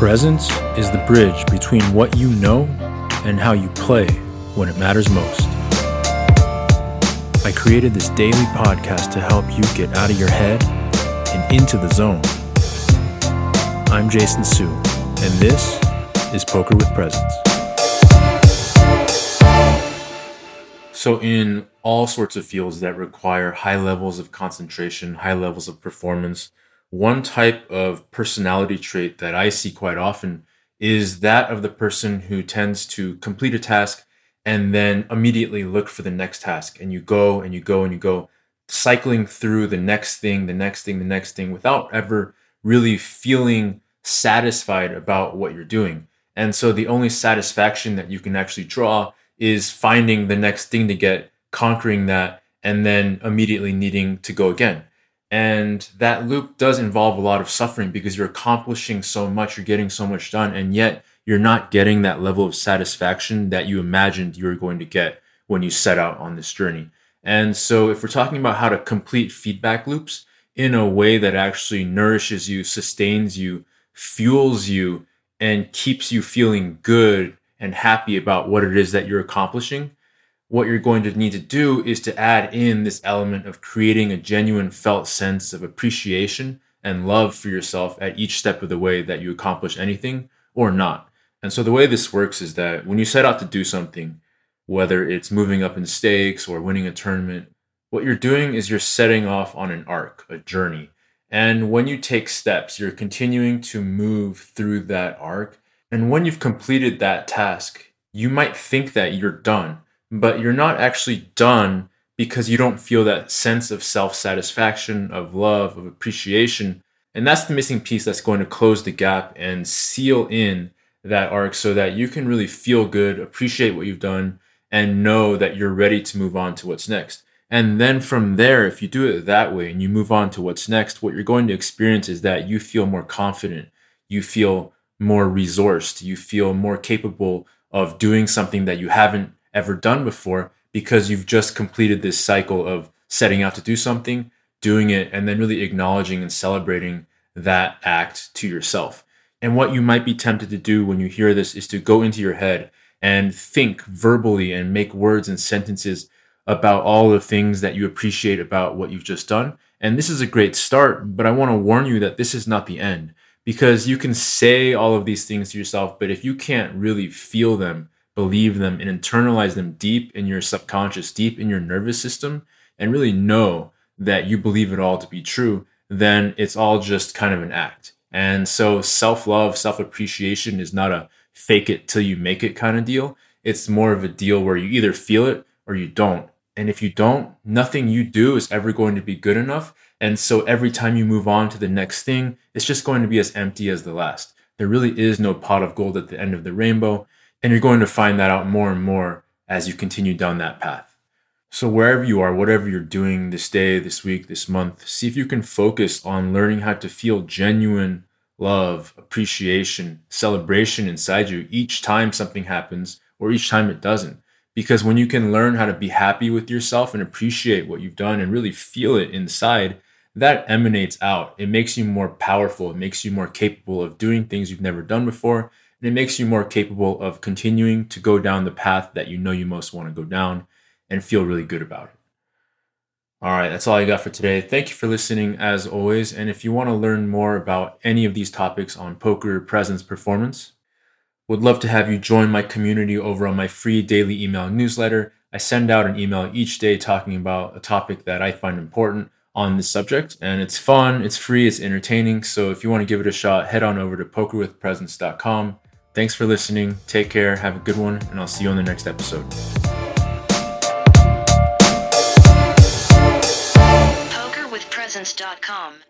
Presence is the bridge between what you know and how you play when it matters most. I created this daily podcast to help you get out of your head and into the zone. I'm Jason Su, and this is Poker with Presence. So, in all sorts of fields that require high levels of concentration, high levels of performance, one type of personality trait that I see quite often is that of the person who tends to complete a task and then immediately look for the next task. And you go and you go and you go, cycling through the next thing, the next thing, the next thing without ever really feeling satisfied about what you're doing. And so the only satisfaction that you can actually draw is finding the next thing to get, conquering that, and then immediately needing to go again. And that loop does involve a lot of suffering because you're accomplishing so much, you're getting so much done, and yet you're not getting that level of satisfaction that you imagined you were going to get when you set out on this journey. And so, if we're talking about how to complete feedback loops in a way that actually nourishes you, sustains you, fuels you, and keeps you feeling good and happy about what it is that you're accomplishing, what you're going to need to do is to add in this element of creating a genuine felt sense of appreciation and love for yourself at each step of the way that you accomplish anything or not. And so the way this works is that when you set out to do something, whether it's moving up in stakes or winning a tournament, what you're doing is you're setting off on an arc, a journey. And when you take steps, you're continuing to move through that arc and when you've completed that task, you might think that you're done, but you're not actually done because you don't feel that sense of self satisfaction, of love, of appreciation. And that's the missing piece that's going to close the gap and seal in that arc so that you can really feel good, appreciate what you've done, and know that you're ready to move on to what's next. And then from there, if you do it that way and you move on to what's next, what you're going to experience is that you feel more confident. You feel more resourced. You feel more capable of doing something that you haven't ever done before because you've just completed this cycle of setting out to do something, doing it, and then really acknowledging and celebrating that act to yourself. And what you might be tempted to do when you hear this is to go into your head and think verbally and make words and sentences about all the things that you appreciate about what you've just done. And this is a great start, but I want to warn you that this is not the end because you can say all of these things to yourself, but if you can't really feel them, believe them, and internalize them deep in your subconscious, deep in your nervous system, and really know that you believe it all to be true, then it's all just kind of an act. And so self love, self appreciation is not a fake it till you make it kind of deal. It's more of a deal where you either feel it or you don't. And if you don't, nothing you do is ever going to be good enough. And so every time you move on to the next thing, it's just going to be as empty as the last. There really is no pot of gold at the end of the rainbow. And you're going to find that out more and more as you continue down that path. So, wherever you are, whatever you're doing this day, this week, this month, see if you can focus on learning how to feel genuine love, appreciation, celebration inside you each time something happens or each time it doesn't. Because when you can learn how to be happy with yourself and appreciate what you've done and really feel it inside, that emanates out. It makes you more powerful. It makes you more capable of doing things you've never done before. And it makes you more capable of continuing to go down the path that you know you most want to go down and feel really good about it. All right, that's all I got for today. Thank you for listening as always. And if you want to learn more about any of these topics on poker presence performance, would love to have you join my community over on my free daily email newsletter. I send out an email each day talking about a topic that I find important on this subject. And it's fun, it's free, it's entertaining. So if you want to give it a shot, head on over to pokerwithpresence.com. Thanks for listening. Take care. Have a good one. And I'll see you on the next episode. PokerWithPresence.com